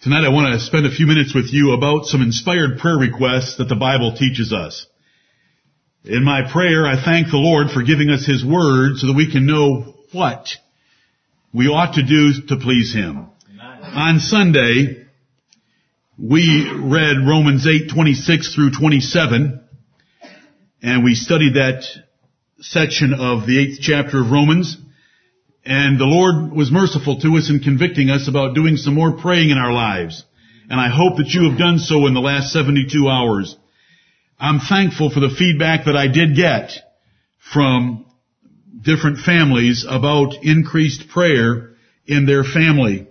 Tonight I want to spend a few minutes with you about some inspired prayer requests that the Bible teaches us. In my prayer, I thank the Lord for giving us His Word so that we can know what we ought to do to please Him. On Sunday, we read Romans 8, 26 through 27, and we studied that section of the eighth chapter of Romans. And the Lord was merciful to us in convicting us about doing some more praying in our lives. And I hope that you have done so in the last 72 hours. I'm thankful for the feedback that I did get from different families about increased prayer in their family.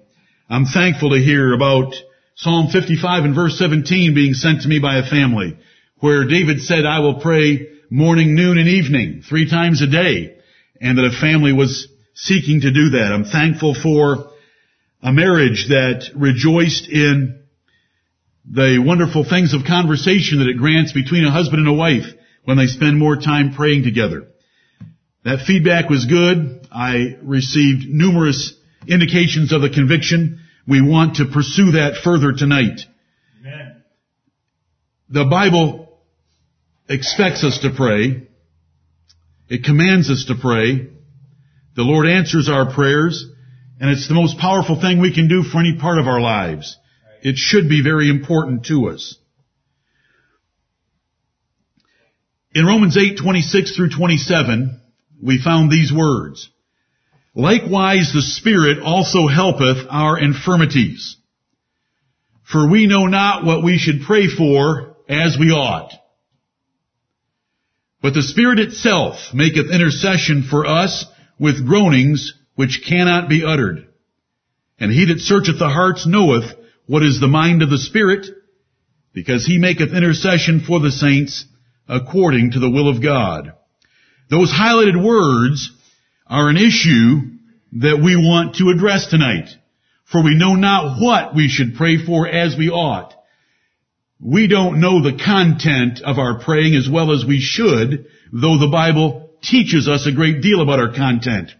I'm thankful to hear about Psalm 55 and verse 17 being sent to me by a family where David said, I will pray morning, noon, and evening, three times a day, and that a family was seeking to do that. I'm thankful for a marriage that rejoiced in the wonderful things of conversation that it grants between a husband and a wife when they spend more time praying together. That feedback was good. I received numerous indications of the conviction. We want to pursue that further tonight. Amen. The Bible expects us to pray. It commands us to pray. The Lord answers our prayers, and it's the most powerful thing we can do for any part of our lives. It should be very important to us. In Romans 8, 26 through 27, we found these words. Likewise the Spirit also helpeth our infirmities. For we know not what we should pray for as we ought. But the Spirit itself maketh intercession for us with groanings which cannot be uttered. And he that searcheth the hearts knoweth what is the mind of the Spirit, because he maketh intercession for the saints according to the will of God. Those highlighted words are an issue that we want to address tonight. For we know not what we should pray for as we ought. We don't know the content of our praying as well as we should, though the Bible teaches us a great deal about our content.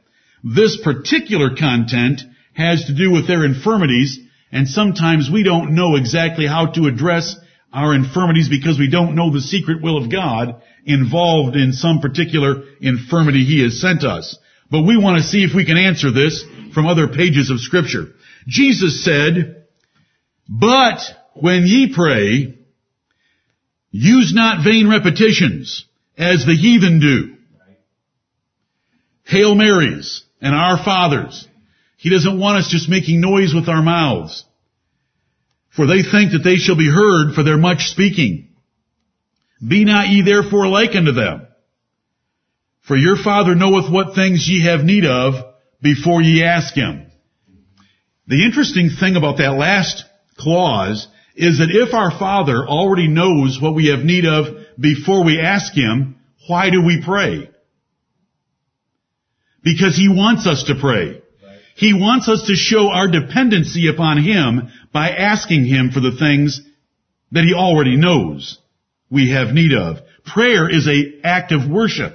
This particular content has to do with their infirmities, and sometimes we don't know exactly how to address our infirmities because we don't know the secret will of God involved in some particular infirmity He has sent us. But we want to see if we can answer this from other pages of scripture. Jesus said, but when ye pray, use not vain repetitions as the heathen do Hail Marys and Our Fathers. He doesn't want us just making noise with our mouths. For they think that they shall be heard for their much speaking. Be not ye therefore like unto them. For your Father knoweth what things ye have need of before ye ask Him. The interesting thing about that last clause is that if our Father already knows what we have need of before we ask Him, why do we pray? Because He wants us to pray. He wants us to show our dependency upon Him by asking Him for the things that He already knows we have need of. Prayer is a act of worship.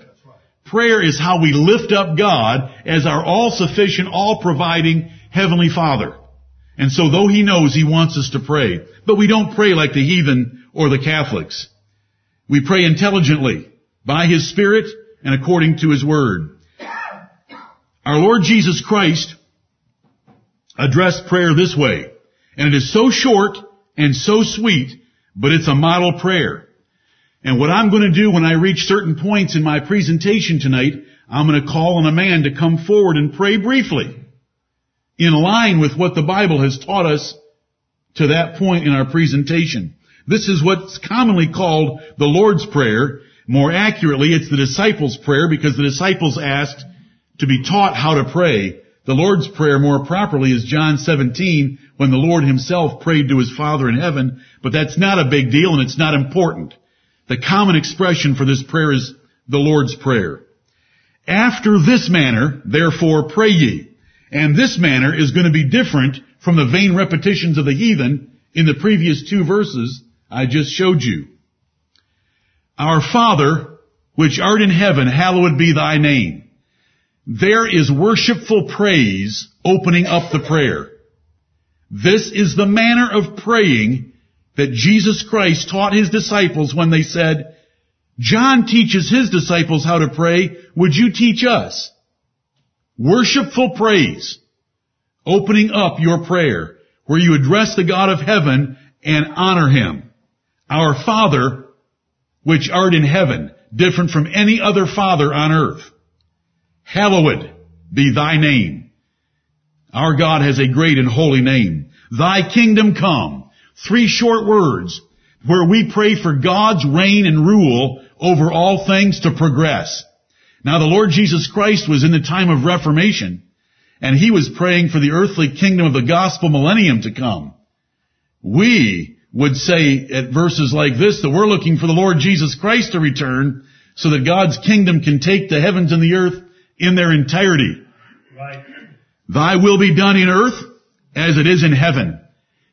Prayer is how we lift up God as our all-sufficient, all-providing Heavenly Father. And so though He knows He wants us to pray, but we don't pray like the heathen or the Catholics. We pray intelligently, by His Spirit, and according to His Word. Our Lord Jesus Christ addressed prayer this way, and it is so short and so sweet, but it's a model prayer. And what I'm going to do when I reach certain points in my presentation tonight, I'm going to call on a man to come forward and pray briefly, in line with what the Bible has taught us to that point in our presentation. This is what's commonly called the Lord's Prayer. More accurately, it's the disciples' prayer because the disciples asked, to be taught how to pray. The Lord's Prayer more properly is John 17 when the Lord himself prayed to his Father in heaven, but that's not a big deal and it's not important. The common expression for this prayer is the Lord's Prayer. After this manner, therefore pray ye. And this manner is going to be different from the vain repetitions of the heathen in the previous two verses I just showed you. Our Father, which art in heaven, hallowed be thy name. There is worshipful praise opening up the prayer. This is the manner of praying that Jesus Christ taught his disciples when they said, John teaches his disciples how to pray. Would you teach us? Worshipful praise. Opening up your prayer where you address the God of heaven and honor him. Our Father, which art in heaven, different from any other Father on earth. Hallowed be thy name. Our God has a great and holy name. Thy kingdom come. Three short words where we pray for God's reign and rule over all things to progress. Now the Lord Jesus Christ was in the time of Reformation and he was praying for the earthly kingdom of the gospel millennium to come. We would say at verses like this that we're looking for the Lord Jesus Christ to return so that God's kingdom can take the heavens and the earth in their entirety. Right. Thy will be done in earth as it is in heaven.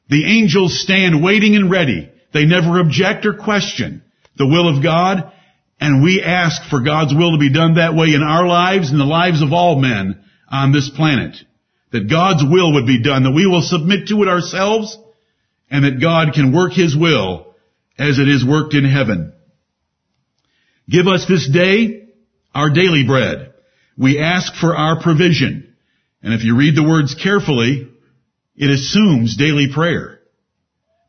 The angels stand waiting and ready. They never object or question the will of God. And we ask for God's will to be done that way in our lives and the lives of all men on this planet. That God's will would be done, that we will submit to it ourselves, and that God can work His will as it is worked in heaven. Give us this day our daily bread. We ask for our provision. And if you read the words carefully, it assumes daily prayer.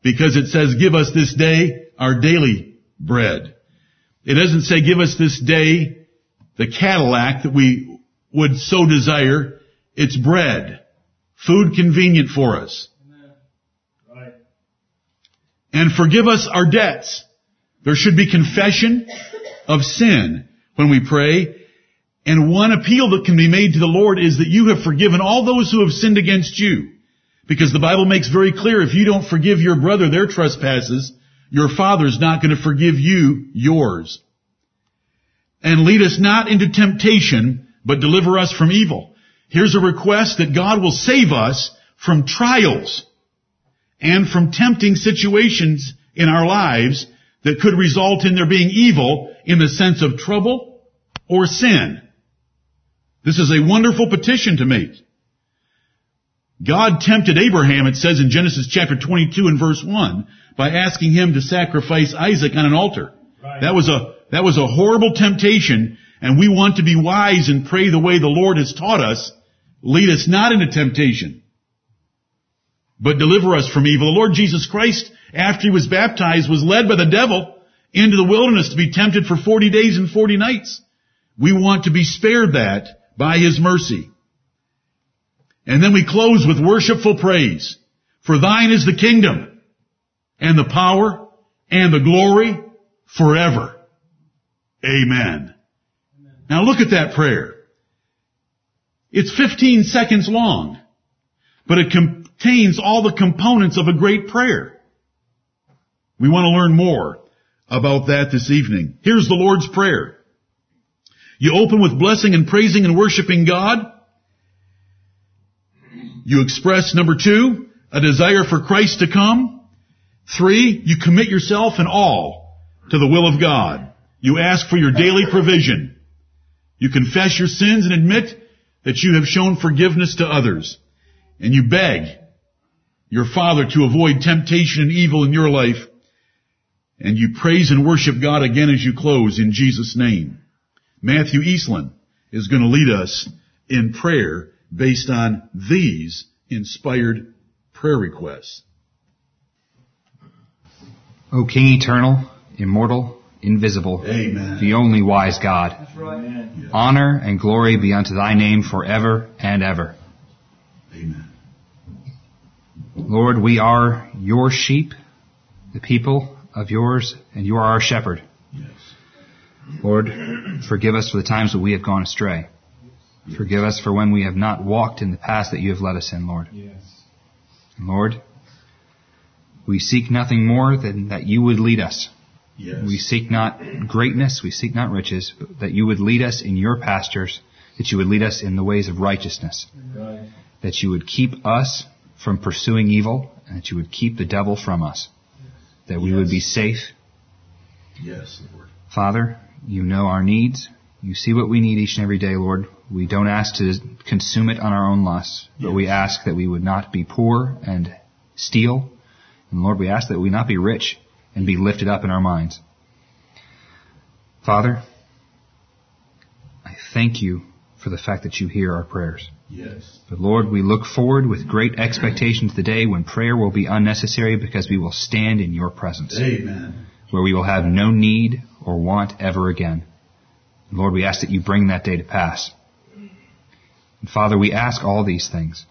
Because it says, give us this day our daily bread. It doesn't say, give us this day the Cadillac that we would so desire. It's bread. Food convenient for us. And forgive us our debts. There should be confession of sin when we pray. And one appeal that can be made to the Lord is that you have forgiven all those who have sinned against you. Because the Bible makes very clear if you don't forgive your brother their trespasses, your father's not going to forgive you yours. And lead us not into temptation, but deliver us from evil. Here's a request that God will save us from trials and from tempting situations in our lives that could result in there being evil in the sense of trouble or sin. This is a wonderful petition to make. God tempted Abraham, it says in Genesis chapter 22 and verse 1, by asking him to sacrifice Isaac on an altar. Right. That was a, that was a horrible temptation, and we want to be wise and pray the way the Lord has taught us. Lead us not into temptation, but deliver us from evil. The Lord Jesus Christ, after he was baptized, was led by the devil into the wilderness to be tempted for 40 days and 40 nights. We want to be spared that by his mercy. And then we close with worshipful praise. For thine is the kingdom and the power and the glory forever. Amen. Amen. Now look at that prayer. It's 15 seconds long, but it contains all the components of a great prayer. We want to learn more about that this evening. Here's the Lord's Prayer. You open with blessing and praising and worshiping God. You express, number two, a desire for Christ to come. Three, you commit yourself and all to the will of God. You ask for your daily provision. You confess your sins and admit that you have shown forgiveness to others. And you beg your Father to avoid temptation and evil in your life. And you praise and worship God again as you close in Jesus' name. Matthew Eastland is going to lead us in prayer based on these inspired prayer requests. O King eternal, immortal, invisible, Amen. the only wise God, right. honor and glory be unto thy name forever and ever. Amen. Lord, we are your sheep, the people of yours, and you are our shepherd. Lord, forgive us for the times that we have gone astray. Forgive us for when we have not walked in the path that you have led us in, Lord. Yes. Lord, we seek nothing more than that you would lead us. Yes. We seek not greatness, we seek not riches, but that you would lead us in your pastures, that you would lead us in the ways of righteousness, right. that you would keep us from pursuing evil, and that you would keep the devil from us, that we yes. would be safe. Yes, Lord. Father, you know our needs. You see what we need each and every day, Lord. We don't ask to consume it on our own lusts, but we ask that we would not be poor and steal. And Lord, we ask that we not be rich and be lifted up in our minds. Father, I thank you for the fact that you hear our prayers. Yes. But Lord, we look forward with great expectation to the day when prayer will be unnecessary because we will stand in your presence, Amen. where we will have no need or want ever again. Lord, we ask that you bring that day to pass. And Father, we ask all these things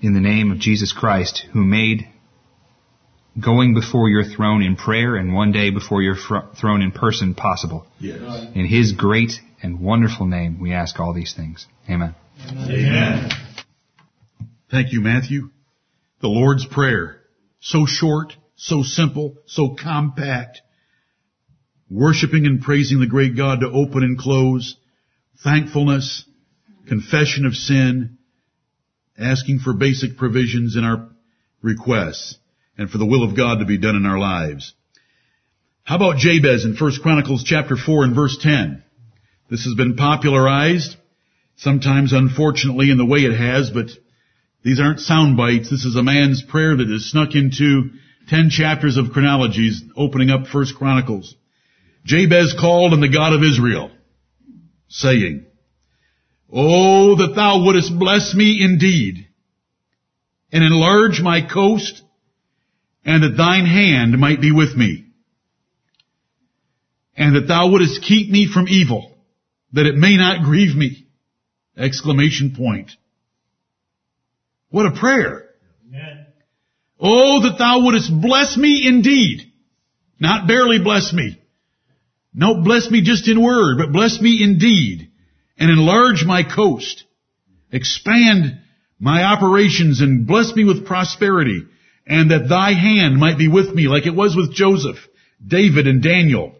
in the name of Jesus Christ, who made going before your throne in prayer and one day before your fr- throne in person possible. Yes. In his great and wonderful name, we ask all these things. Amen. Amen. Thank you, Matthew. The Lord's Prayer. So short, so simple, so compact. Worshipping and praising the great God to open and close. Thankfulness, confession of sin, asking for basic provisions in our requests, and for the will of God to be done in our lives. How about Jabez in 1 Chronicles chapter 4 and verse 10? This has been popularized, sometimes unfortunately in the way it has, but these aren't sound bites. This is a man's prayer that is snuck into 10 chapters of chronologies opening up 1 Chronicles. Jabez called on the God of Israel, saying, Oh, that thou wouldest bless me indeed, and enlarge my coast, and that thine hand might be with me, and that thou wouldest keep me from evil, that it may not grieve me. Exclamation point. What a prayer. Amen. Oh, that thou wouldest bless me indeed. Not barely bless me. No, bless me just in word, but bless me indeed. And enlarge my coast. Expand my operations and bless me with prosperity. And that thy hand might be with me like it was with Joseph, David, and Daniel.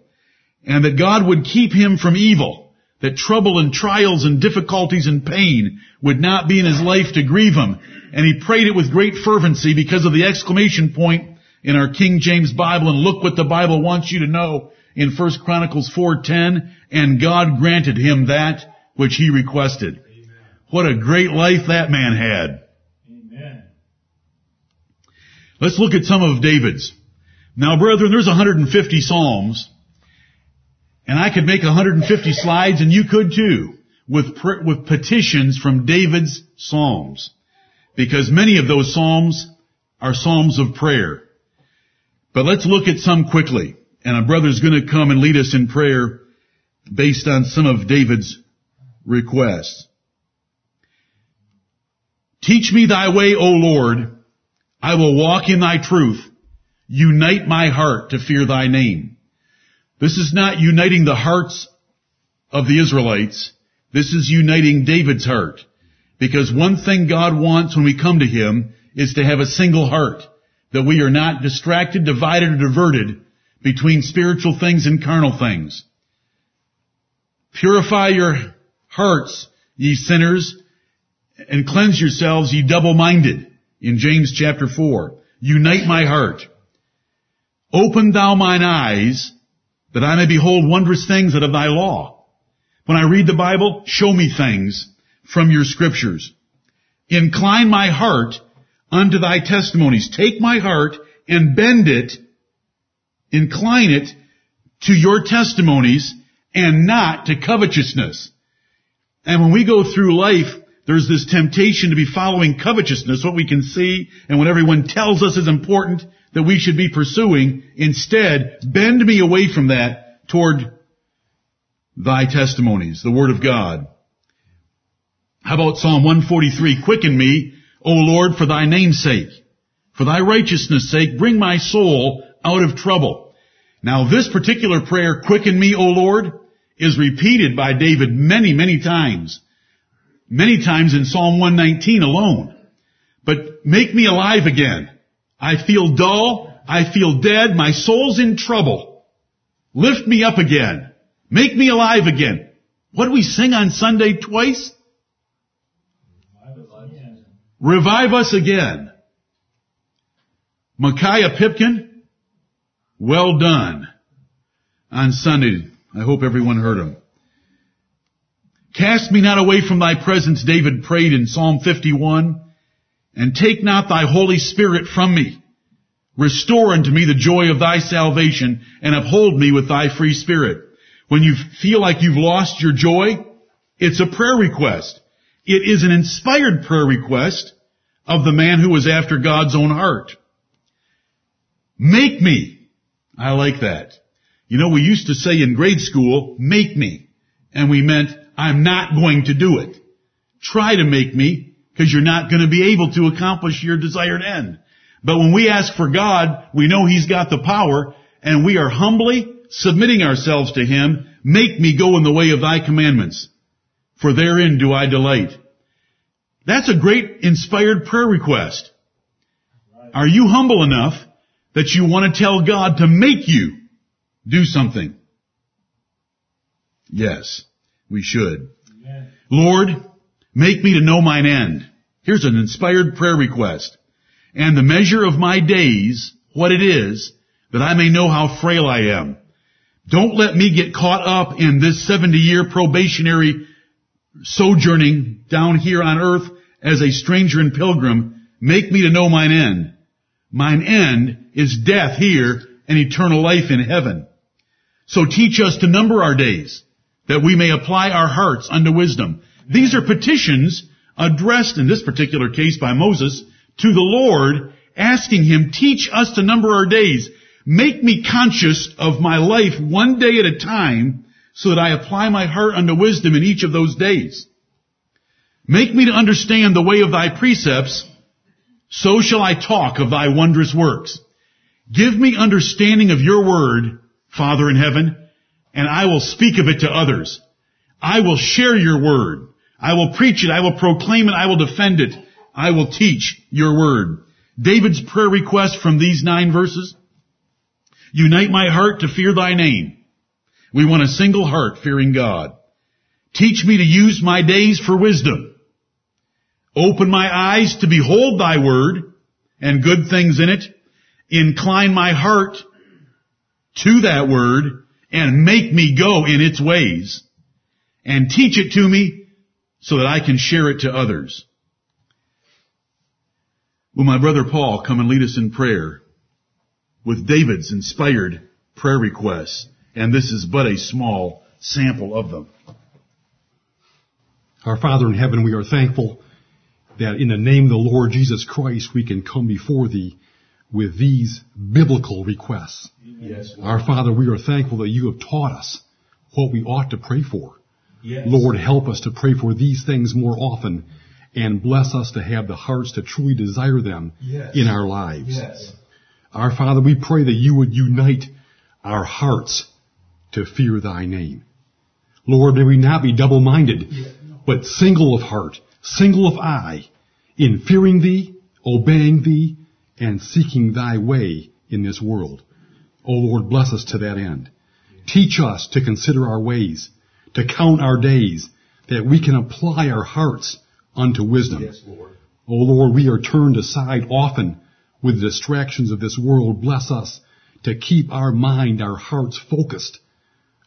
And that God would keep him from evil. That trouble and trials and difficulties and pain would not be in his life to grieve him. And he prayed it with great fervency because of the exclamation point in our King James Bible. And look what the Bible wants you to know in 1 Chronicles 4.10. And God granted him that which he requested. What a great life that man had. Amen. Let's look at some of David's. Now brethren, there's 150 Psalms. And I could make 150 slides and you could too with, with petitions from David's Psalms. Because many of those Psalms are Psalms of prayer. But let's look at some quickly. And our brother's gonna come and lead us in prayer based on some of David's requests. Teach me thy way, O Lord. I will walk in thy truth. Unite my heart to fear thy name. This is not uniting the hearts of the Israelites. This is uniting David's heart. Because one thing God wants when we come to Him is to have a single heart. That we are not distracted, divided, or diverted between spiritual things and carnal things. Purify your hearts, ye sinners, and cleanse yourselves, ye double-minded. In James chapter 4. Unite my heart. Open thou mine eyes, that I may behold wondrous things out of thy law. When I read the Bible, show me things from your scriptures. Incline my heart unto thy testimonies. Take my heart and bend it, incline it to your testimonies and not to covetousness. And when we go through life, there's this temptation to be following covetousness, what we can see and what everyone tells us is important that we should be pursuing. Instead, bend me away from that toward thy testimonies, the word of God. How about Psalm 143? Quicken me, O Lord, for thy name's sake. For thy righteousness' sake, bring my soul out of trouble. Now this particular prayer, quicken me, O Lord, is repeated by David many, many times. Many times in Psalm 119 alone. But make me alive again. I feel dull. I feel dead. My soul's in trouble. Lift me up again. Make me alive again. What do we sing on Sunday twice? Revive us again. Micaiah Pipkin, well done. On Sunday, I hope everyone heard him. Cast me not away from thy presence, David prayed in Psalm 51, and take not thy Holy Spirit from me. Restore unto me the joy of thy salvation and uphold me with thy free spirit. When you feel like you've lost your joy, it's a prayer request. It is an inspired prayer request of the man who was after God's own heart. Make me. I like that. You know, we used to say in grade school, make me. And we meant, I'm not going to do it. Try to make me, because you're not going to be able to accomplish your desired end. But when we ask for God, we know He's got the power, and we are humbly submitting ourselves to Him. Make me go in the way of Thy commandments, for therein do I delight. That's a great inspired prayer request. Are you humble enough that you want to tell God to make you do something? Yes, we should. Amen. Lord, make me to know mine end. Here's an inspired prayer request. And the measure of my days, what it is, that I may know how frail I am. Don't let me get caught up in this 70 year probationary sojourning down here on earth as a stranger and pilgrim. Make me to know mine end. Mine end is death here and eternal life in heaven. So teach us to number our days that we may apply our hearts unto wisdom. These are petitions addressed in this particular case by Moses to the Lord, asking him, teach us to number our days. Make me conscious of my life one day at a time so that I apply my heart unto wisdom in each of those days. Make me to understand the way of thy precepts, so shall I talk of thy wondrous works. Give me understanding of your word, Father in heaven, and I will speak of it to others. I will share your word. I will preach it. I will proclaim it. I will defend it. I will teach your word. David's prayer request from these nine verses. Unite my heart to fear thy name. We want a single heart fearing God. Teach me to use my days for wisdom. Open my eyes to behold thy word and good things in it. Incline my heart to that word and make me go in its ways and teach it to me so that I can share it to others. Will my brother Paul come and lead us in prayer with David's inspired prayer requests? And this is but a small sample of them. Our Father in heaven, we are thankful that in the name of the Lord Jesus Christ we can come before thee with these biblical requests. Yes, Our Father, we are thankful that you have taught us what we ought to pray for. Yes. Lord, help us to pray for these things more often and bless us to have the hearts to truly desire them yes. in our lives. Yes. Our Father, we pray that you would unite our hearts to fear thy name. Lord, may we not be double-minded, but single of heart, single of eye, in fearing thee, obeying thee, and seeking thy way in this world. O oh Lord, bless us to that end. Teach us to consider our ways, to count our days, that we can apply our hearts unto wisdom. Yes, Lord. O oh Lord, we are turned aside often with the distractions of this world. Bless us to keep our mind, our hearts focused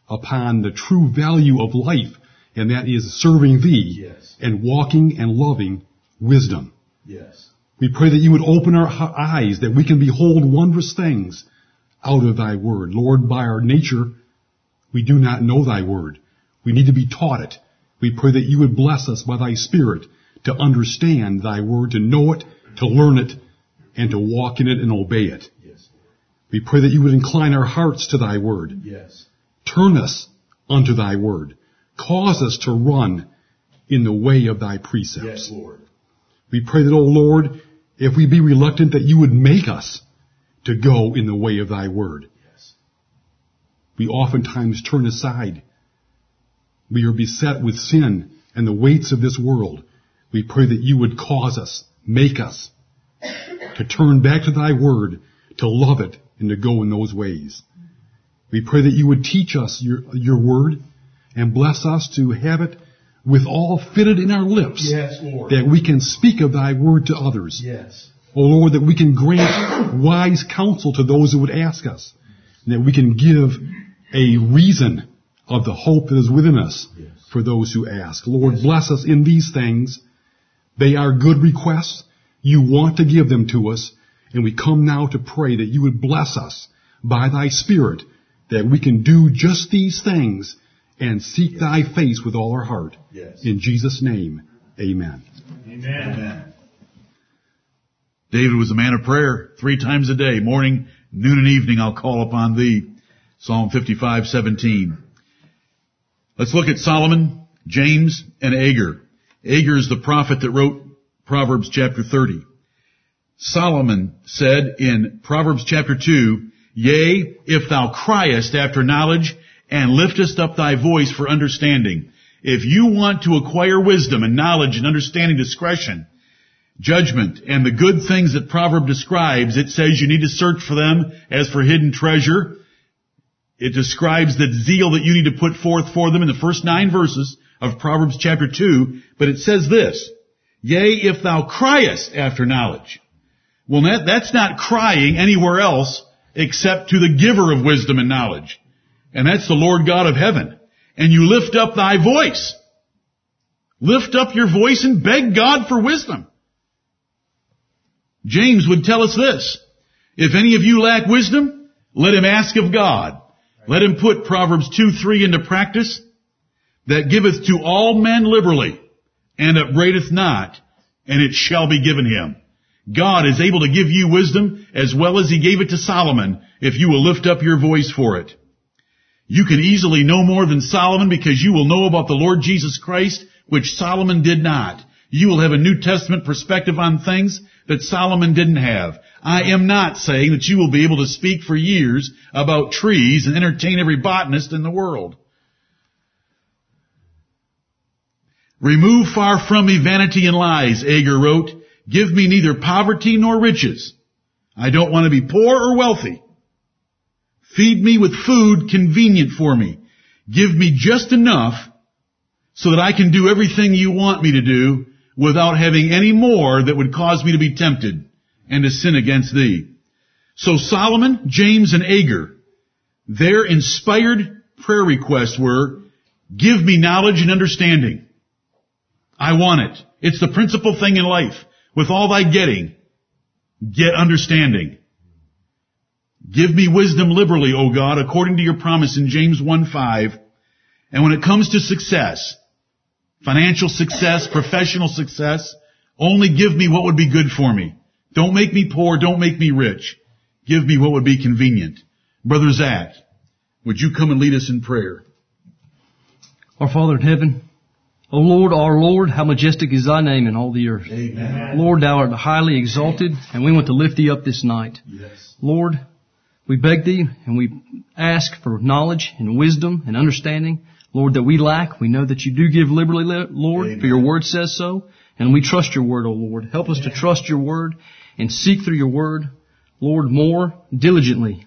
upon the true value of life, and that is serving Thee yes. and walking and loving wisdom. Yes. We pray that you would open our eyes that we can behold wondrous things out of Thy Word. Lord, by our nature, we do not know Thy Word. We need to be taught it. We pray that you would bless us by Thy Spirit to understand thy word, to know it, to learn it, and to walk in it and obey it. Yes. We pray that you would incline our hearts to thy word. Yes. Turn us unto thy word. Cause us to run in the way of thy precepts. Yes, Lord. We pray that, O Lord, if we be reluctant, that you would make us to go in the way of thy word. Yes. We oftentimes turn aside. We are beset with sin and the weights of this world. We pray that you would cause us, make us, to turn back to thy word, to love it, and to go in those ways. We pray that you would teach us your, your word and bless us to have it with all fitted in our lips. Yes, Lord. That we can speak of thy word to others. Yes. O Lord, that we can grant wise counsel to those who would ask us. And that we can give a reason of the hope that is within us. Yes. for those who ask. Lord, bless us in these things. They are good requests. You want to give them to us. And we come now to pray that you would bless us by thy Spirit that we can do just these things and seek thy face with all our heart. Yes. In Jesus' name, amen. Amen. David was a man of prayer three times a day, morning, noon, and evening. I'll call upon thee. Psalm 55, 17. Let's look at Solomon, James, and Agur. Agur is the prophet that wrote Proverbs chapter 30. Solomon said in Proverbs chapter 2, Yea, if thou criest after knowledge and liftest up thy voice for understanding. If you want to acquire wisdom and knowledge and understanding discretion, judgment, and the good things that proverb describes, it says you need to search for them as for hidden treasure. It describes the zeal that you need to put forth for them in the first nine verses of Proverbs chapter 2, but it says this, Yea, if thou criest after knowledge. Well, that, that's not crying anywhere else except to the giver of wisdom and knowledge. And that's the Lord God of heaven. And you lift up thy voice. Lift up your voice and beg God for wisdom. James would tell us this. If any of you lack wisdom, let him ask of God. Let him put Proverbs 2, 3 into practice that giveth to all men liberally and upbraideth not, and it shall be given him. God is able to give you wisdom as well as he gave it to Solomon if you will lift up your voice for it. You can easily know more than Solomon because you will know about the Lord Jesus Christ, which Solomon did not. You will have a New Testament perspective on things that Solomon didn't have. I am not saying that you will be able to speak for years about trees and entertain every botanist in the world. Remove far from me vanity and lies, Agur wrote. Give me neither poverty nor riches. I don't want to be poor or wealthy. Feed me with food convenient for me. Give me just enough so that I can do everything you want me to do without having any more that would cause me to be tempted and to sin against thee. So Solomon, James, and Agur, their inspired prayer requests were, give me knowledge and understanding. I want it. It's the principal thing in life. With all thy getting, get understanding. Give me wisdom liberally, O God, according to your promise in James 1-5. And when it comes to success, financial success, professional success, only give me what would be good for me. Don't make me poor, don't make me rich. Give me what would be convenient. Brother Zach, would you come and lead us in prayer? Our Father in heaven, O Lord, our Lord, how majestic is thy name in all the earth. Amen. Lord, thou art highly exalted, and we want to lift thee up this night. Yes. Lord, we beg thee and we ask for knowledge and wisdom and understanding. Lord, that we lack. We know that you do give liberally, Lord, Amen. for your word says so. And we trust your word, O Lord. Help us to trust your word and seek through your word, Lord, more diligently.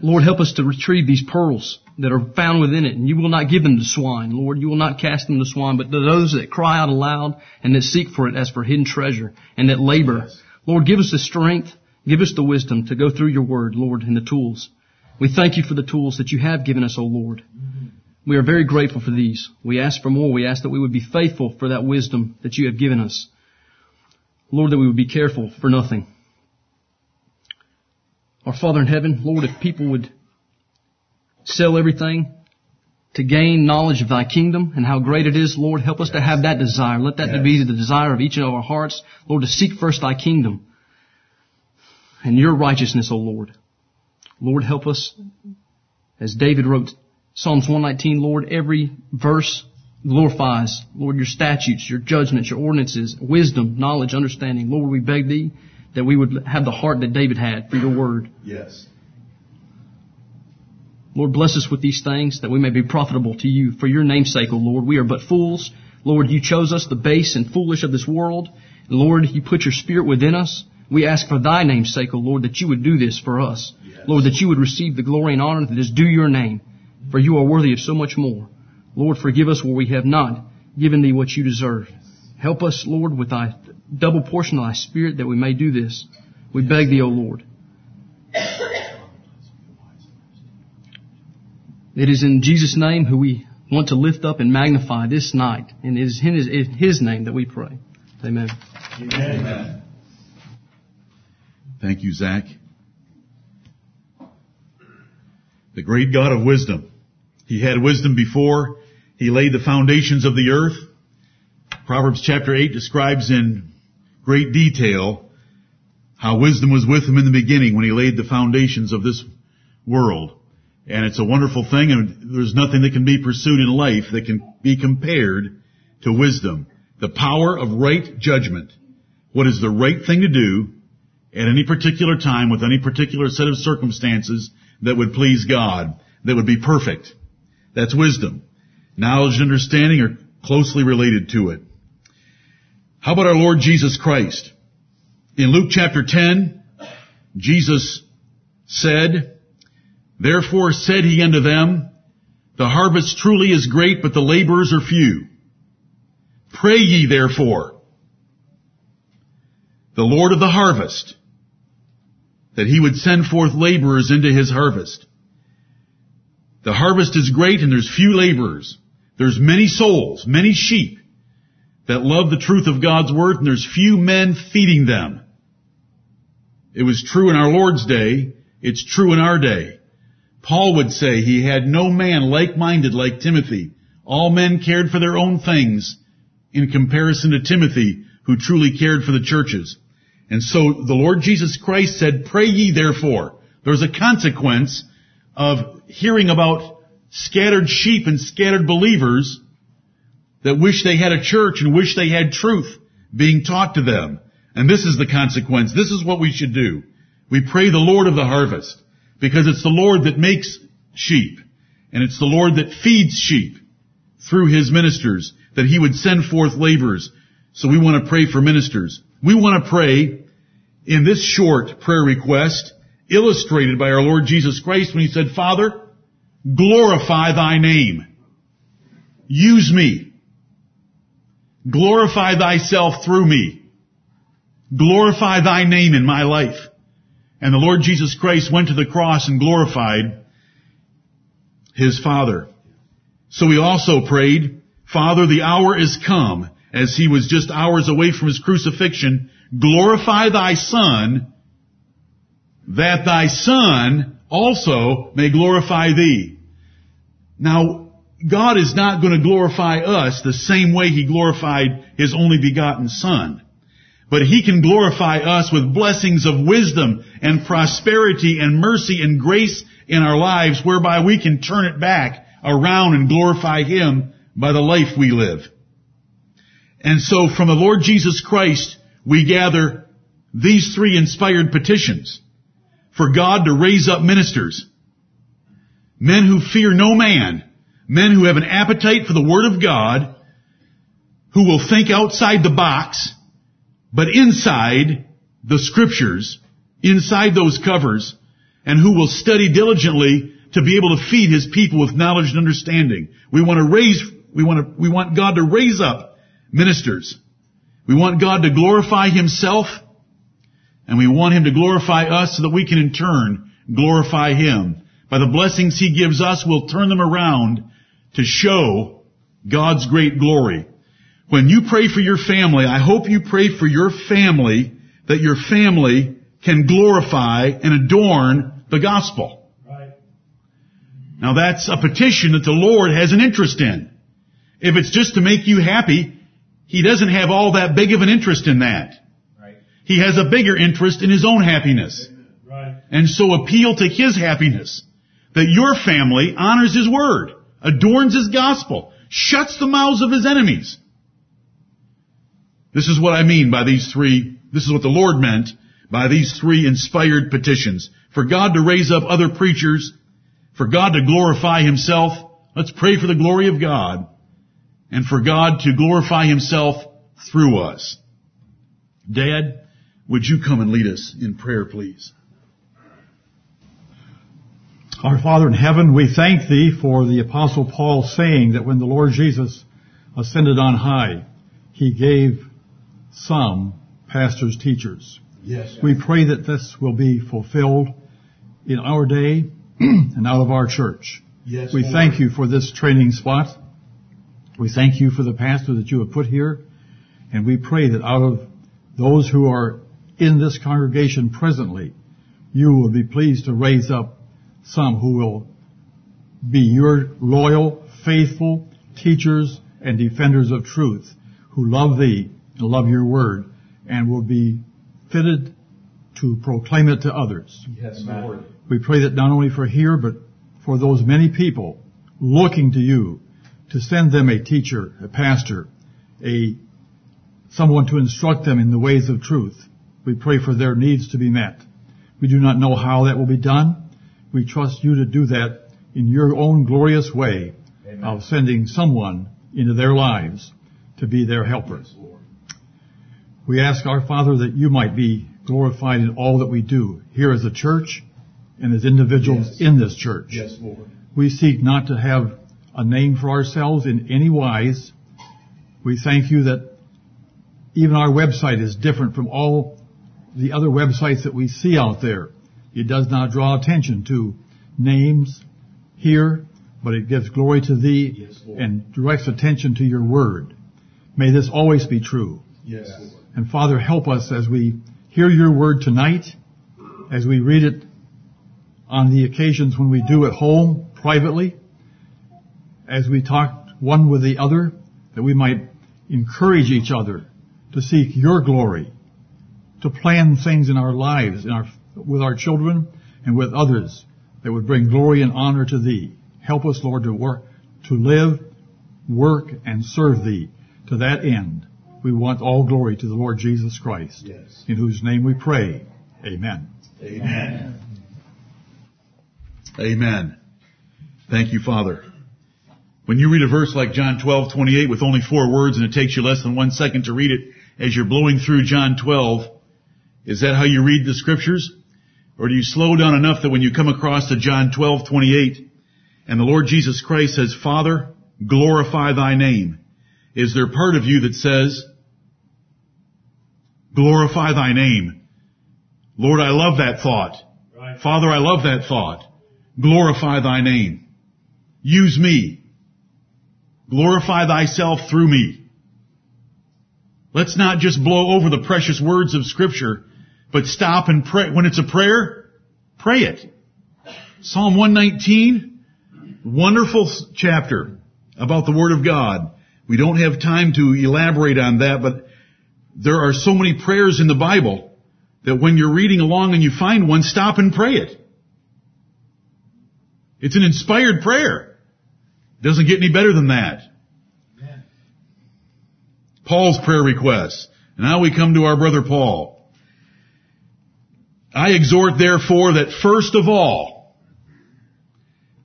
Lord, help us to retrieve these pearls that are found within it, and you will not give them to swine. Lord, you will not cast them to swine, but to those that cry out aloud and that seek for it as for hidden treasure and that labor. Lord, give us the strength, give us the wisdom to go through your word, Lord, and the tools. We thank you for the tools that you have given us, O Lord. We are very grateful for these. We ask for more. We ask that we would be faithful for that wisdom that you have given us. Lord, that we would be careful for nothing. Our Father in heaven, Lord, if people would sell everything to gain knowledge of thy kingdom and how great it is, Lord, help us to have that desire. Let that Yes. be the desire of each of our hearts, Lord, to seek first thy kingdom and your righteousness, O Lord. Lord, help us, as David wrote Psalms 119, Lord, every verse glorifies, Lord, your statutes, your judgments, your ordinances, wisdom, knowledge, understanding. Lord, we beg thee that we would have the heart that David had for your word. Yes. Lord, bless us with these things that we may be profitable to you for your namesake, O Lord. We are but fools. Lord, you chose us, the base and foolish of this world. And Lord, you put your spirit within us. We ask for thy name's sake, O Lord, that you would do this for us. Lord, that you would receive the glory and honor that is due your name. For you are worthy of so much more. Lord, forgive us where we have not given thee what you deserve. Help us, Lord, with thy double portion of thy spirit that we may do this. We beg thee, O Lord. It is in Jesus' name who we want to lift up and magnify this night. And it is in his, in his name that we pray. Amen. Amen. Thank you, Zach. The great God of wisdom. He had wisdom before he laid the foundations of the earth. Proverbs chapter 8 describes in great detail how wisdom was with him in the beginning when he laid the foundations of this world. And it's a wonderful thing and there's nothing that can be pursued in life that can be compared to wisdom. The power of right judgment. What is the right thing to do at any particular time with any particular set of circumstances that would please God, that would be perfect. That's wisdom. Knowledge and understanding are closely related to it. How about our Lord Jesus Christ? In Luke chapter 10, Jesus said, Therefore said he unto them, The harvest truly is great, but the laborers are few. Pray ye therefore, the Lord of the harvest, that he would send forth laborers into his harvest. The harvest is great and there's few laborers. There's many souls, many sheep that love the truth of God's word and there's few men feeding them. It was true in our Lord's day. It's true in our day. Paul would say he had no man like-minded like Timothy. All men cared for their own things in comparison to Timothy who truly cared for the churches. And so the Lord Jesus Christ said, pray ye therefore. There's a consequence of hearing about scattered sheep and scattered believers that wish they had a church and wish they had truth being taught to them. And this is the consequence. This is what we should do. We pray the Lord of the harvest because it's the Lord that makes sheep and it's the Lord that feeds sheep through his ministers that he would send forth laborers. So we want to pray for ministers. We want to pray in this short prayer request illustrated by our Lord Jesus Christ when he said, Father, glorify thy name. Use me. Glorify thyself through me. Glorify thy name in my life. And the Lord Jesus Christ went to the cross and glorified his Father. So we also prayed, Father, the hour is come, as he was just hours away from his crucifixion, glorify thy Son, that thy Son also may glorify thee. Now, God is not going to glorify us the same way he glorified his only begotten Son. But he can glorify us with blessings of wisdom and prosperity and mercy and grace in our lives whereby we can turn it back around and glorify him by the life we live. And so from the Lord Jesus Christ, we gather these three inspired petitions for God to raise up ministers, men who fear no man, men who have an appetite for the Word of God, who will think outside the box, but inside the scriptures, inside those covers, and who will study diligently to be able to feed his people with knowledge and understanding. We want to raise, we want to, we want God to raise up ministers. We want God to glorify himself, and we want him to glorify us so that we can in turn glorify him. By the blessings he gives us, we'll turn them around to show God's great glory. When you pray for your family, I hope you pray for your family that your family can glorify and adorn the gospel. Right. Now that's a petition that the Lord has an interest in. If it's just to make you happy, He doesn't have all that big of an interest in that. Right. He has a bigger interest in His own happiness. Right. And so appeal to His happiness. That your family honors His word, adorns His gospel, shuts the mouths of His enemies. This is what I mean by these three, this is what the Lord meant by these three inspired petitions. For God to raise up other preachers, for God to glorify Himself, let's pray for the glory of God, and for God to glorify Himself through us. Dad, would you come and lead us in prayer, please? Our Father in heaven, we thank Thee for the Apostle Paul saying that when the Lord Jesus ascended on high, He gave some pastors, teachers. Yes. We pray that this will be fulfilled in our day and out of our church. Yes. We Lord. thank you for this training spot. We thank you for the pastor that you have put here, and we pray that out of those who are in this congregation presently, you will be pleased to raise up some who will be your loyal, faithful teachers and defenders of truth who love thee and love your word and will be fitted to proclaim it to others. Yes, Lord. We pray that not only for here, but for those many people looking to you to send them a teacher, a pastor, a someone to instruct them in the ways of truth. We pray for their needs to be met. We do not know how that will be done. We trust you to do that in your own glorious way Amen. of sending someone into their lives to be their helpers. We ask our Father that you might be glorified in all that we do here as a church and as individuals yes. in this church. Yes, Lord. We seek not to have a name for ourselves in any wise. We thank you that even our website is different from all the other websites that we see out there. It does not draw attention to names here, but it gives glory to thee yes, and directs attention to your word. May this always be true. Yes, and Father, help us as we hear your word tonight, as we read it on the occasions when we do at home, privately, as we talked one with the other, that we might encourage each other to seek your glory, to plan things in our lives, in our, with our children and with others that would bring glory and honor to thee. Help us, Lord, to work, to live, work, and serve thee. To that end, we want all glory to the Lord Jesus Christ, yes. in whose name we pray. Amen. Amen. Amen. Thank you, Father. When you read a verse like John 12, 28 with only four words and it takes you less than one second to read it as you're blowing through John 12, is that how you read the scriptures? Or do you slow down enough that when you come across to John 12, 28 and the Lord Jesus Christ says, Father, glorify thy name. Is there part of you that says, glorify thy name? Lord, I love that thought. Right. Father, I love that thought. Glorify thy name. Use me. Glorify thyself through me. Let's not just blow over the precious words of scripture, but stop and pray. When it's a prayer, pray it. Psalm 119, wonderful chapter about the Word of God. We don't have time to elaborate on that, but there are so many prayers in the Bible that when you're reading along and you find one, stop and pray it. It's an inspired prayer. Doesn't get any better than that. Paul's prayer request. And now we come to our brother Paul. I exhort therefore that first of all,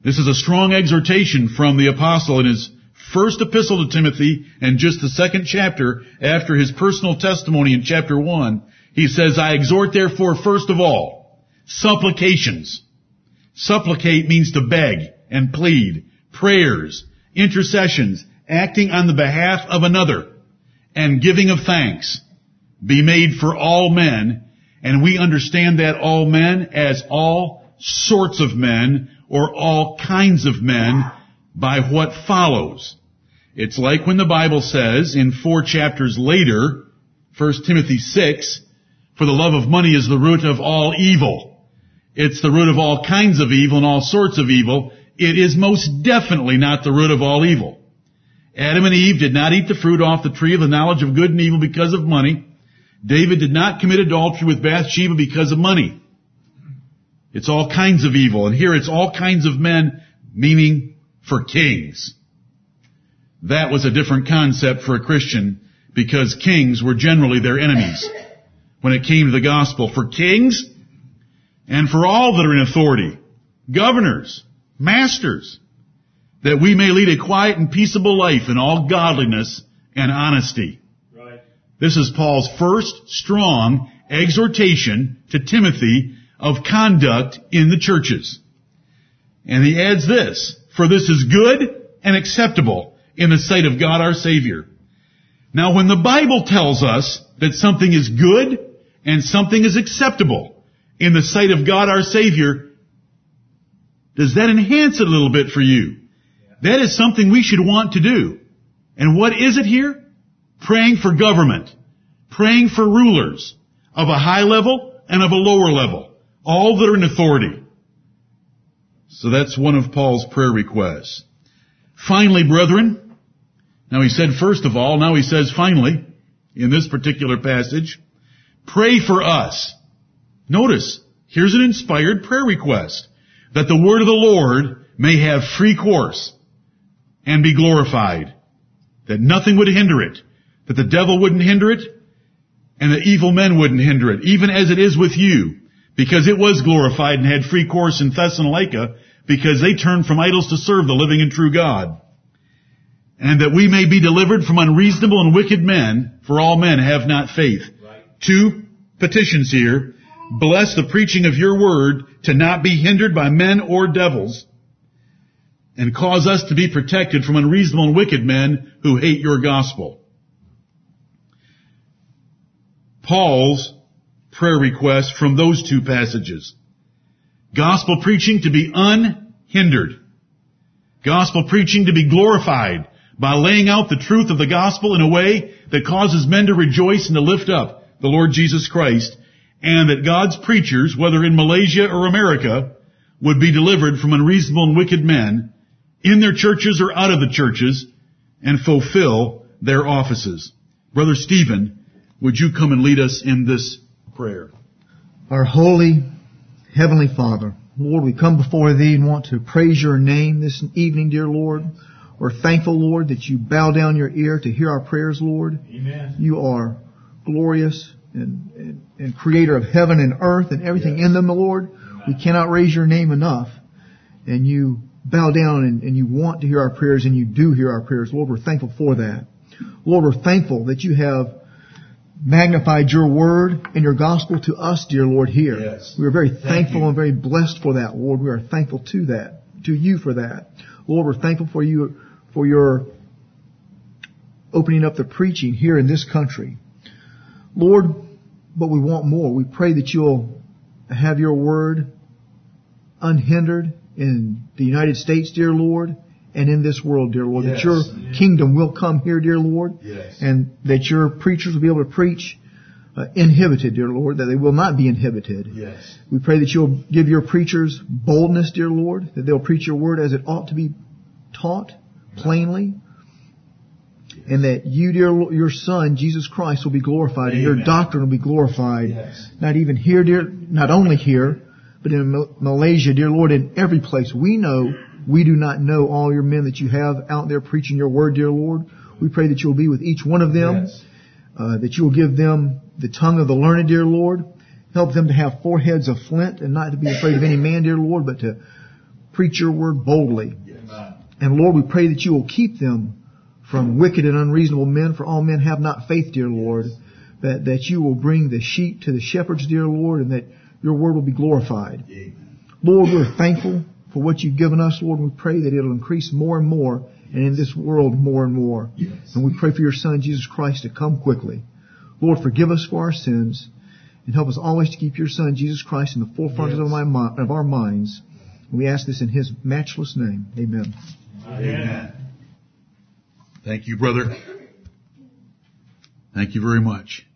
this is a strong exhortation from the apostle in his first epistle to Timothy and just the second chapter after his personal testimony in chapter one. He says, I exhort therefore first of all, supplications Supplicate means to beg and plead, prayers, intercessions, acting on the behalf of another, and giving of thanks be made for all men, and we understand that all men as all sorts of men or all kinds of men by what follows. It's like when the Bible says in four chapters later, 1 Timothy 6, for the love of money is the root of all evil. It's the root of all kinds of evil and all sorts of evil. It is most definitely not the root of all evil. Adam and Eve did not eat the fruit off the tree of the knowledge of good and evil because of money. David did not commit adultery with Bathsheba because of money. It's all kinds of evil. And here it's all kinds of men, meaning for kings. That was a different concept for a Christian because kings were generally their enemies when it came to the gospel. For kings, and for all that are in authority, governors, masters, that we may lead a quiet and peaceable life in all godliness and honesty. Right. This is Paul's first strong exhortation to Timothy of conduct in the churches. And he adds this, for this is good and acceptable in the sight of God our Savior. Now when the Bible tells us that something is good and something is acceptable, in the sight of God our Savior, does that enhance it a little bit for you? That is something we should want to do. And what is it here? Praying for government. Praying for rulers of a high level and of a lower level. All that are in authority. So that's one of Paul's prayer requests. Finally, brethren, now he said first of all, now he says finally, in this particular passage, pray for us. Notice, here's an inspired prayer request, that the word of the Lord may have free course and be glorified, that nothing would hinder it, that the devil wouldn't hinder it, and that evil men wouldn't hinder it, even as it is with you, because it was glorified and had free course in Thessalonica, because they turned from idols to serve the living and true God. And that we may be delivered from unreasonable and wicked men, for all men have not faith. Right. Two petitions here. Bless the preaching of your word to not be hindered by men or devils, and cause us to be protected from unreasonable and wicked men who hate your gospel. Paul's prayer request from those two passages. Gospel preaching to be unhindered. Gospel preaching to be glorified by laying out the truth of the gospel in a way that causes men to rejoice and to lift up the Lord Jesus Christ and that God's preachers, whether in Malaysia or America, would be delivered from unreasonable and wicked men in their churches or out of the churches and fulfill their offices. Brother Stephen, would you come and lead us in this prayer? Our holy Heavenly Father, Lord, we come before Thee and want to praise Your name this evening, dear Lord. We're thankful, Lord, that You bow down Your ear to hear our prayers, Lord. Amen. You are glorious and, and, and creator of heaven and earth and everything yes. in them, Lord. We cannot raise Your name enough. And You bow down and, and You want to hear our prayers and You do hear our prayers. Lord, we're thankful for that. Lord, we're thankful that You have magnified your word and your gospel to us, dear Lord, here. Yes. We are very Thank thankful you. and very blessed for that, Lord. We are thankful to that, to you for that. Lord, we're thankful for you, for your opening up the preaching here in this country. Lord, but we want more. We pray that you'll have your word unhindered in the United States, dear Lord, and in this world, dear Lord, yes. that your kingdom will come here, dear Lord, yes. and that your preachers will be able to preach uh, inhibited, dear Lord, that they will not be inhibited. Yes. We pray that you'll give your preachers boldness, dear Lord, that they'll preach your word as it ought to be taught plainly, yes. And that you, dear your Son, Jesus Christ, will be glorified, Amen. and your doctrine will be glorified. Yes. Not even here, dear, not only here, but in Malaysia, dear Lord, in every place. We know we do not know all your men that you have out there preaching your word, dear Lord. We pray that you will be with each one of them, yes. uh, that you will give them the tongue of the learned, dear Lord. Help them to have foreheads of flint and not to be afraid of any man, dear Lord, but to preach your word boldly. Yes. And Lord, we pray that you will keep them from wicked and unreasonable men, for all men have not faith, dear Lord. That, that you will bring the sheep to the shepherds, dear Lord, and that your word will be glorified. Lord, we're thankful for what you've given us, Lord. and We pray that it'll increase more and more and in this world more and more. Yes. And we pray for your Son, Jesus Christ, to come quickly. Lord, forgive us for our sins and help us always to keep your Son, Jesus Christ, in the forefront yes. of, my, of our minds. And we ask this in his matchless name. Amen. Amen. Thank you, brother. Thank you very much.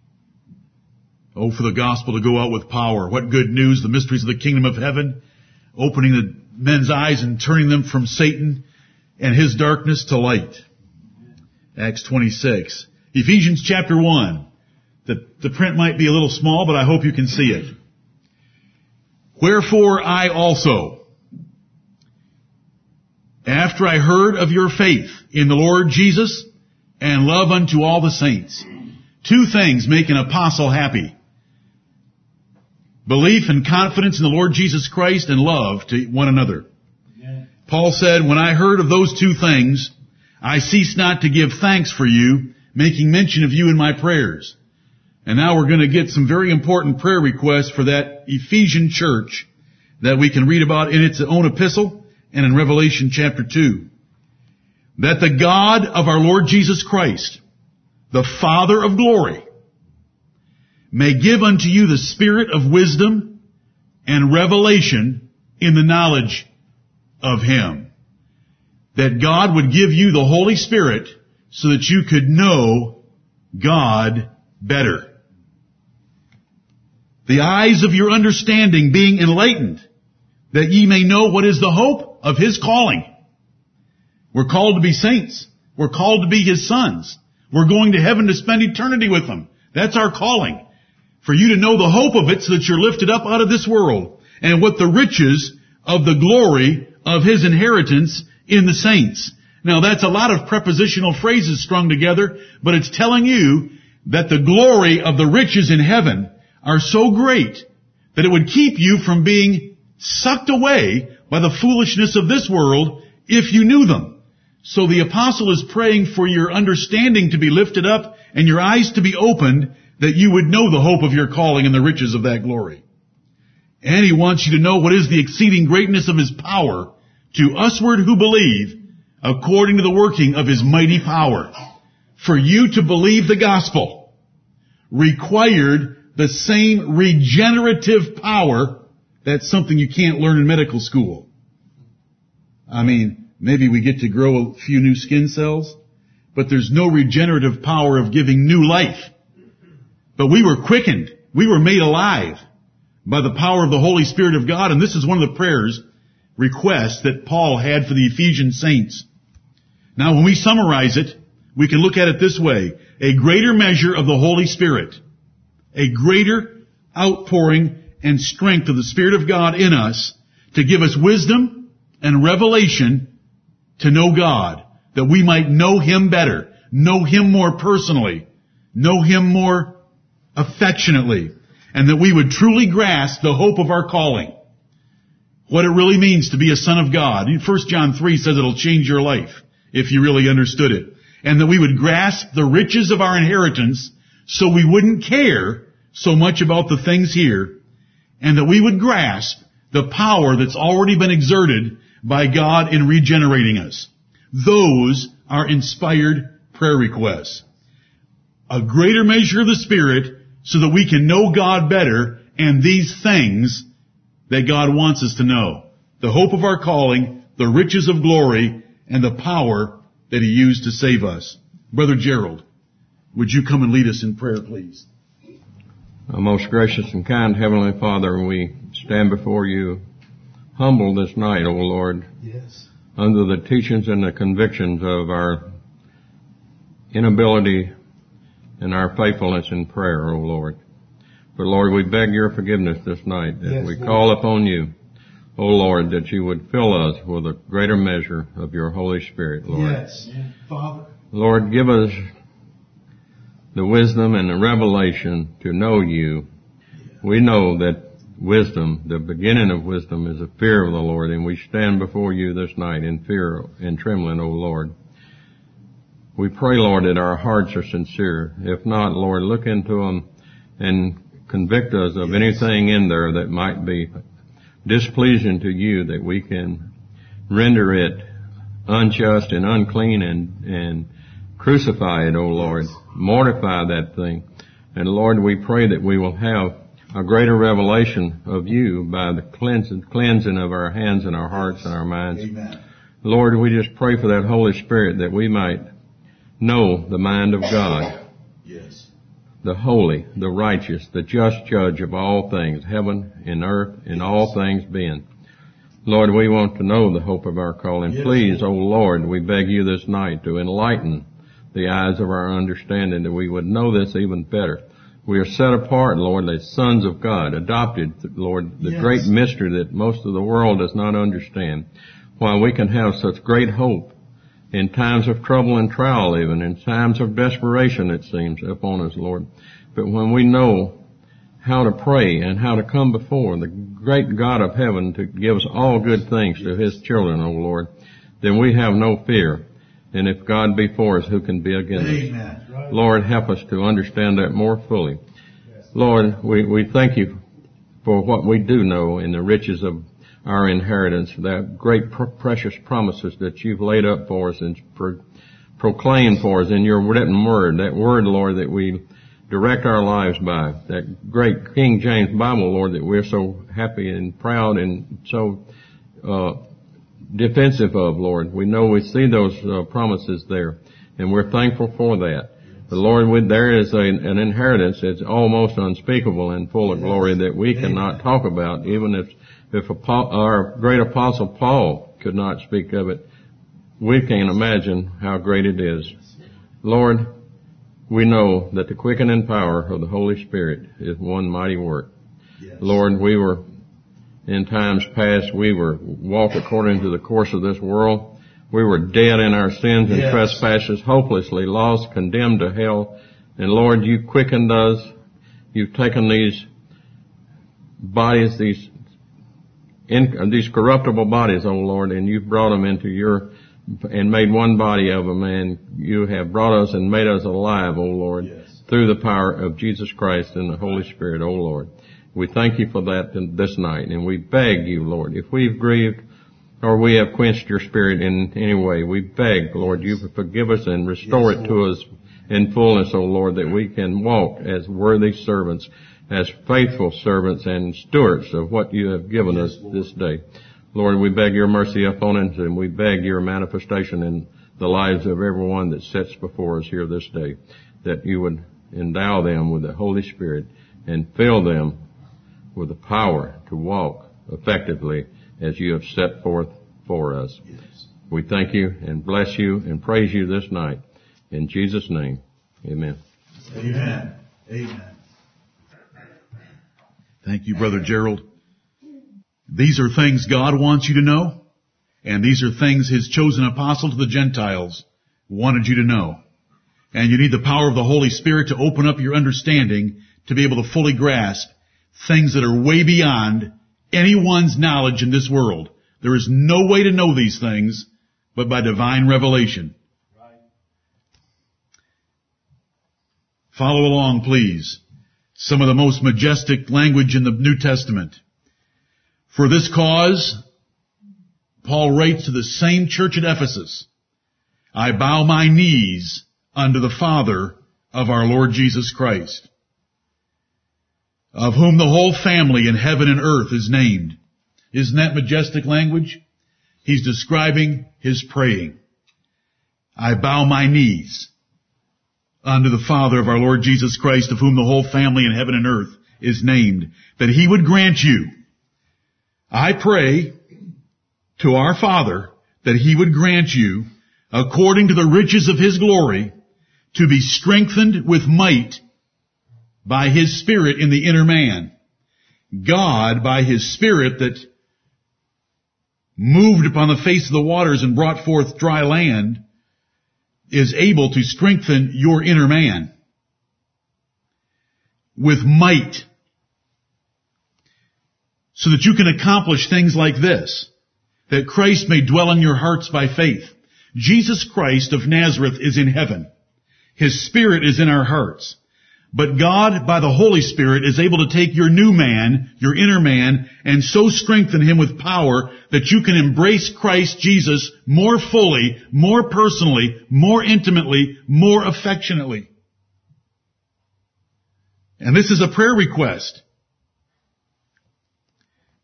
Oh, for the gospel to go out with power. What good news, the mysteries of the kingdom of heaven, opening the men's eyes and turning them from Satan and his darkness to light. Acts 26. Ephesians chapter 1. The, the print might be a little small, but I hope you can see it. Wherefore I also, after I heard of your faith in the Lord Jesus and love unto all the saints, two things make an apostle happy. Belief and confidence in the Lord Jesus Christ and love to one another. Paul said, when I heard of those two things, I ceased not to give thanks for you, making mention of you in my prayers. And now we're going to get some very important prayer requests for that Ephesian church that we can read about in its own epistle and in Revelation chapter 2. That the God of our Lord Jesus Christ, the Father of glory, may give unto you the spirit of wisdom and revelation in the knowledge of Him. That God would give you the Holy Spirit so that you could know God better. The eyes of your understanding being enlightened, that ye may know what is the hope of his calling. We're called to be saints. We're called to be his sons. We're going to heaven to spend eternity with him. That's our calling. For you to know the hope of it so that you're lifted up out of this world and what the riches of the glory of his inheritance in the saints. Now that's a lot of prepositional phrases strung together, but it's telling you that the glory of the riches in heaven are so great that it would keep you from being sucked away by the foolishness of this world if you knew them. So the apostle is praying for your understanding to be lifted up and your eyes to be opened that you would know the hope of your calling and the riches of that glory. And he wants you to know what is the exceeding greatness of his power to usward who believe according to the working of his mighty power. For you to believe the gospel required the same regenerative power. That's something you can't learn in medical school. I mean, maybe we get to grow a few new skin cells, but there's no regenerative power of giving new life. But we were quickened. We were made alive by the power of the Holy Spirit of God. And this is one of the prayers, requests that Paul had for the Ephesian saints. Now when we summarize it, we can look at it this way. A greater measure of the Holy Spirit. A greater outpouring and strength of the Spirit of God in us to give us wisdom and revelation to know God. That we might know Him better. Know Him more personally. Know Him more affectionately. And that we would truly grasp the hope of our calling. What it really means to be a son of God. 1 John 3 says it'll change your life if you really understood it. And that we would grasp the riches of our inheritance so we wouldn't care so much about the things here and that we would grasp the power that's already been exerted by God in regenerating us. Those are inspired prayer requests. A greater measure of the Spirit so that we can know God better and these things that God wants us to know. The hope of our calling, the riches of glory, and the power that He used to save us. Brother Gerald, would you come and lead us in prayer, please? Our most gracious and kind Heavenly Father, we stand before you humble this night, O Lord. Yes. Under the teachings and the convictions of our inability and our faithfulness in prayer, O Lord. But Lord, we beg your forgiveness this night that Yes, we Lord. call upon you, O Lord, that you would fill us with a greater measure of your Holy Spirit, Lord. Yes. Father. Lord, give us the wisdom and the revelation to know you. We know that wisdom, the beginning of wisdom is a fear of the Lord, and we stand before you this night in fear and trembling, O Lord. We pray, Lord, that our hearts are sincere. If not, Lord, look into them and convict us of anything in there that might be displeasing to you, that we can render it unjust and unclean and, and crucify it, O Lord. Mortify that thing. And Lord, we pray that we will have a greater revelation of you by the cleansing, cleansing of our hands and our hearts and our minds. Amen. Lord, we just pray for that Holy Spirit that we might know the mind of God, Yes. the holy, the righteous, the just judge of all things, heaven and earth and all things being. Lord, we want to know the hope of our calling. Yes. Please, O Lord, we beg you this night to enlighten the eyes of our understanding that we would know this even better. We are set apart, Lord, as sons of God, adopted, Lord, the Yes. great mystery that most of the world does not understand. While we can have such great hope in times of trouble and trial even, in times of desperation it seems upon us, Lord. But when we know how to pray and how to come before the great God of heaven to give us all good things to His children, O Lord, then we have no fear. And if God be for us, who can be against us? Amen. Lord, help us to understand that more fully. Lord, we, we thank you for what we do know in the riches of our inheritance, that great pr- precious promises that you've laid up for us and pro- proclaimed for us in your written word, that word, Lord, that we direct our lives by, that great King James Bible, Lord, that we're so happy and proud and so uh, defensive of, Lord. We know we see those uh, promises there. And we're thankful for that. But Lord, we, there is a, an inheritance that's almost unspeakable and full of glory that we cannot talk about, even if, if our great apostle Paul could not speak of it. We can't imagine how great it is. Lord, we know that the quickening power of the Holy Spirit is one mighty work. Yes. Lord, we were, in times past, we were walked according to the course of this world. We were dead in our sins and yes. trespasses, hopelessly lost, condemned to hell. And Lord, you quickened us. You've taken these bodies, these in, these corruptible bodies, oh Lord, and you've brought them into your and made one body of them, and you have brought us and made us alive, O Lord, yes. through the power of Jesus Christ and the Holy Spirit, O Lord. We thank you for that this night, and we beg you, Lord, if we've grieved or we have quenched your spirit in any way, we beg, Lord, you forgive us and restore yes, it to us in fullness, O Lord, that we can walk as worthy servants, as faithful servants and stewards of what you have given yes, us Lord. this day. Lord, we beg your mercy upon us and we beg your manifestation in the lives of everyone that sits before us here this day, that you would endow them with the Holy Spirit and fill them with the power to walk effectively as you have set forth for us. Yes. We thank you and bless you and praise you this night. In Jesus' name, amen. Amen. Amen. Thank you, Brother Gerald. These are things God wants you to know, and these are things His chosen apostle to the Gentiles wanted you to know. And you need the power of the Holy Spirit to open up your understanding to be able to fully grasp things that are way beyond anyone's knowledge in this world. There is no way to know these things but by divine revelation. Right. Follow along, please. Some of the most majestic language in the New Testament. For this cause, Paul writes to the same church at Ephesus, I bow my knees unto the Father of our Lord Jesus Christ, of whom the whole family in heaven and earth is named. Isn't that majestic language? He's describing his praying. I bow my knees unto the Father of our Lord Jesus Christ, of whom the whole family in heaven and earth is named, that he would grant you I pray to our Father that He would grant you, according to the riches of His glory, to be strengthened with might by His Spirit in the inner man. God, by His Spirit that moved upon the face of the waters and brought forth dry land, is able to strengthen your inner man with might so that you can accomplish things like this, that Christ may dwell in your hearts by faith. Jesus Christ of Nazareth is in heaven. His Spirit is in our hearts. But God, by the Holy Spirit, is able to take your new man, your inner man, and so strengthen him with power that you can embrace Christ Jesus more fully, more personally, more intimately, more affectionately. And this is a prayer request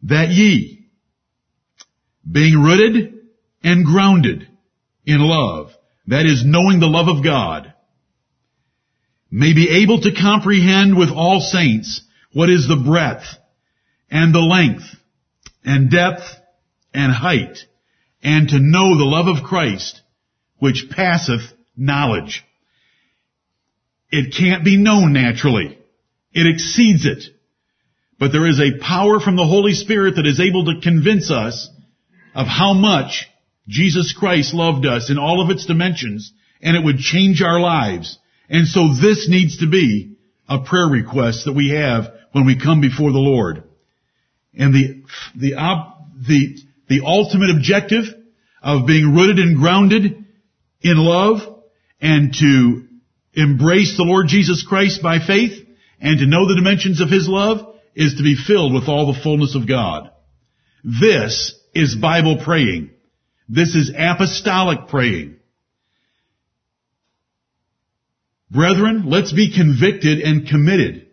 that ye, being rooted and grounded in love, that is knowing the love of God, may be able to comprehend with all saints what is the breadth and the length and depth and height, and to know the love of Christ, which passeth knowledge. It can't be known naturally. It exceeds it. But there is a power from the Holy Spirit that is able to convince us of how much Jesus Christ loved us in all of its dimensions and it would change our lives. And so this needs to be a prayer request that we have when we come before the Lord. And the, the, the, the ultimate objective of being rooted and grounded in love and to embrace the Lord Jesus Christ by faith and to know the dimensions of His love is to be filled with all the fullness of God. This is Bible praying. This is apostolic praying. Brethren, let's be convicted and committed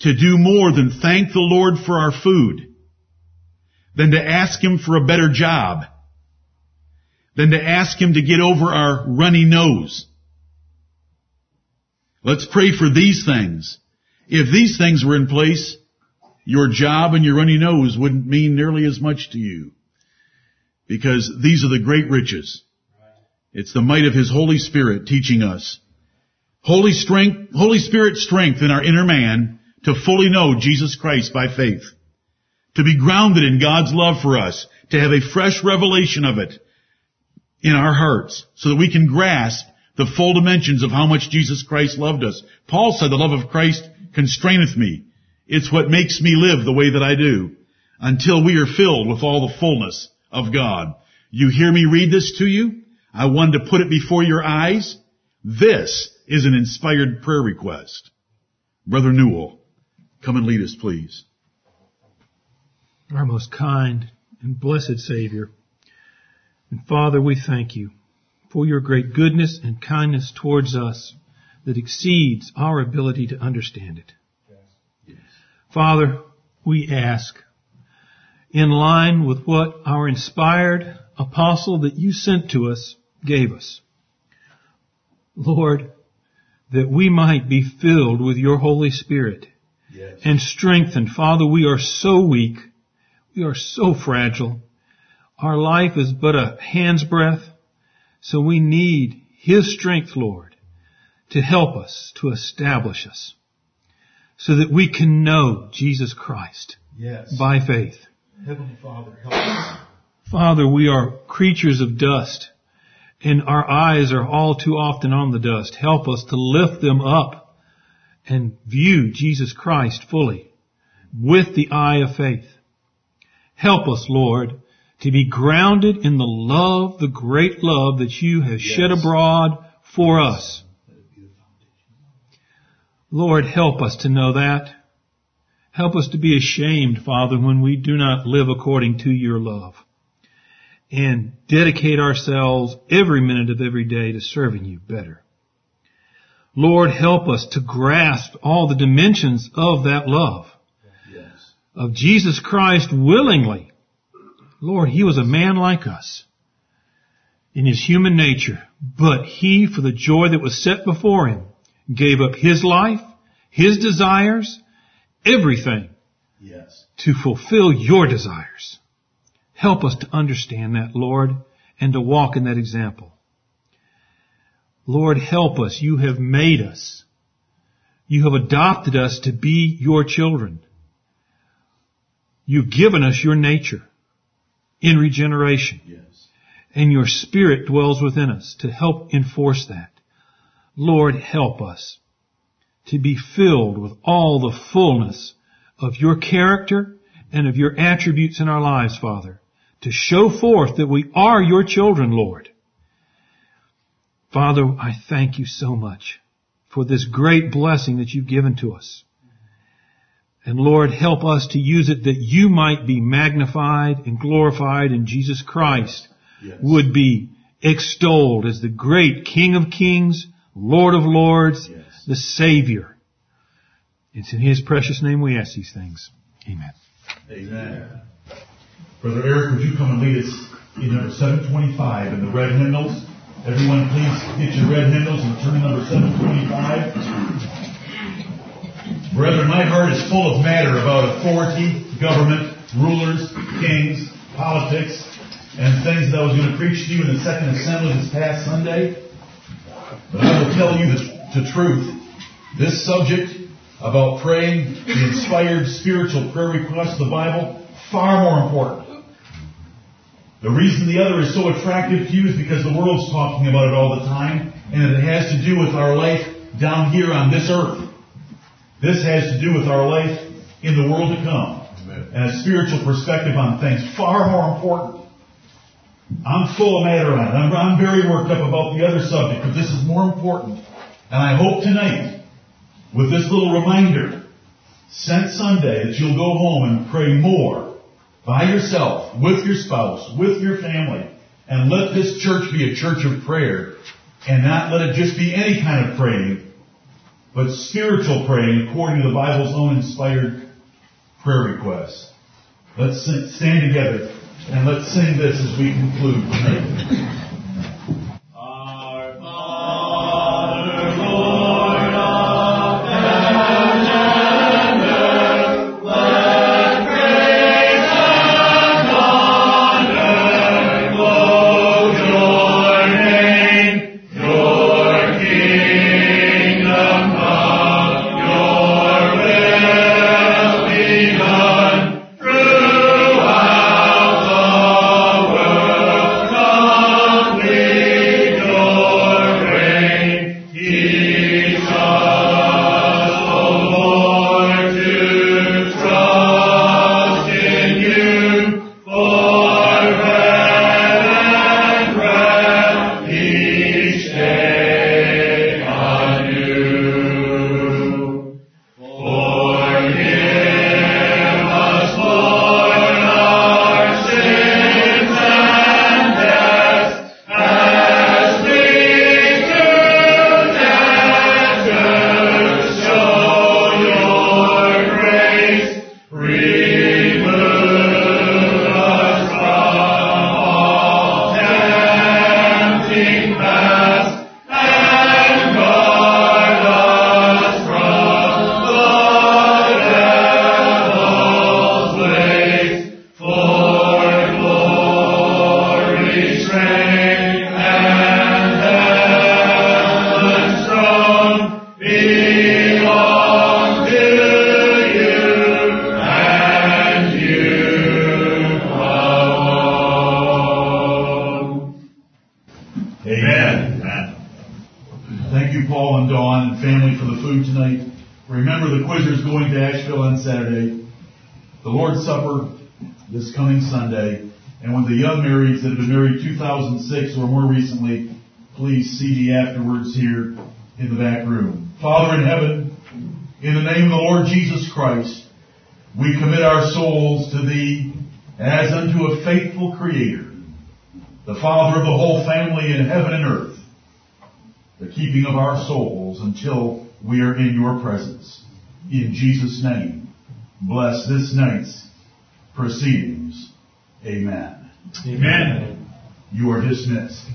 to do more than thank the Lord for our food, than to ask Him for a better job, than to ask Him to get over our runny nose, Let's pray for these things. If these things were in place, your job and your runny nose wouldn't mean nearly as much to you. Because these are the great riches. It's the might of His Holy Spirit teaching us. Holy strength, Holy Spirit strength in our inner man to fully know Jesus Christ by faith. To be grounded in God's love for us. To have a fresh revelation of it in our hearts so that we can grasp the full dimensions of how much Jesus Christ loved us. Paul said the love of Christ constraineth me. It's what makes me live the way that I do until we are filled with all the fullness of God. You hear me read this to you? I wanted to put it before your eyes. This is an inspired prayer request. Brother Newell, come and lead us please. Our most kind and blessed Savior, and Father, we thank you for your great goodness and kindness towards us that exceeds our ability to understand it. Yes. Father, we ask, in line with what our inspired apostle that you sent to us gave us, Lord, that we might be filled with your Holy Spirit yes. and strengthened. Father, we are so weak. We are so fragile. Our life is but a hand's breadth. So we need His strength, Lord, to help us, to establish us, so that we can know Jesus Christ yes. by faith. Heavenly Father, help us. Father, we are creatures of dust, and our eyes are all too often on the dust. Help us to lift them up and view Jesus Christ fully with the eye of faith. Help us, Lord, to be grounded in the love, the great love that you have yes. shed abroad for us. Lord, help us to know that. Help us to be ashamed, Father, when we do not live according to your love. And dedicate ourselves every minute of every day to serving you better. Lord, help us to grasp all the dimensions of that love. Yes. Of Jesus Christ willingly Lord, he was a man like us in his human nature, but he, for the joy that was set before him, gave up his life, his desires, everything yes. to fulfill your desires. Help us to understand that, Lord, and to walk in that example. Lord, help us. You have made us. You have adopted us to be your children. You've given us your nature in regeneration. Yes. And your spirit dwells within us to help enforce that. Lord, help us to be filled with all the fullness of your character and of your attributes in our lives, Father, to show forth that we are your children, Lord. Father, I thank you so much for this great blessing that you've given to us. And Lord, help us to use it that you might be magnified and glorified and Jesus Christ yes. would be extolled as the great King of Kings, Lord of Lords, yes. the Savior. It's in His precious name we ask these things. Amen. Amen. Brother Eric, would you come and lead us in number 725 in the red hymnals? Everyone please get your red hymnals and turn number 725. Brethren, my heart is full of matter about authority, government, rulers, kings, politics, and things that I was going to preach to you in the second assembly this past Sunday. But I will tell you the, the truth. This subject about praying the inspired spiritual prayer requests of the Bible, far more important. The reason the other is so attractive to you is because the world's talking about it all the time, and it has to do with our life down here on this earth. This has to do with our life in the world to come Amen. and a spiritual perspective on things far more important. I'm full of matter on it. I'm, I'm very worked up about the other subject, but this is more important. And I hope tonight, with this little reminder, since Sunday, that you'll go home and pray more by yourself, with your spouse, with your family, and let this church be a church of prayer, and not let it just be any kind of praying, but spiritual praying according to the Bible's own inspired prayer requests. Let's stand together and let's sing this as we conclude tonight. Bless this night's proceedings. Amen. Amen. You are dismissed.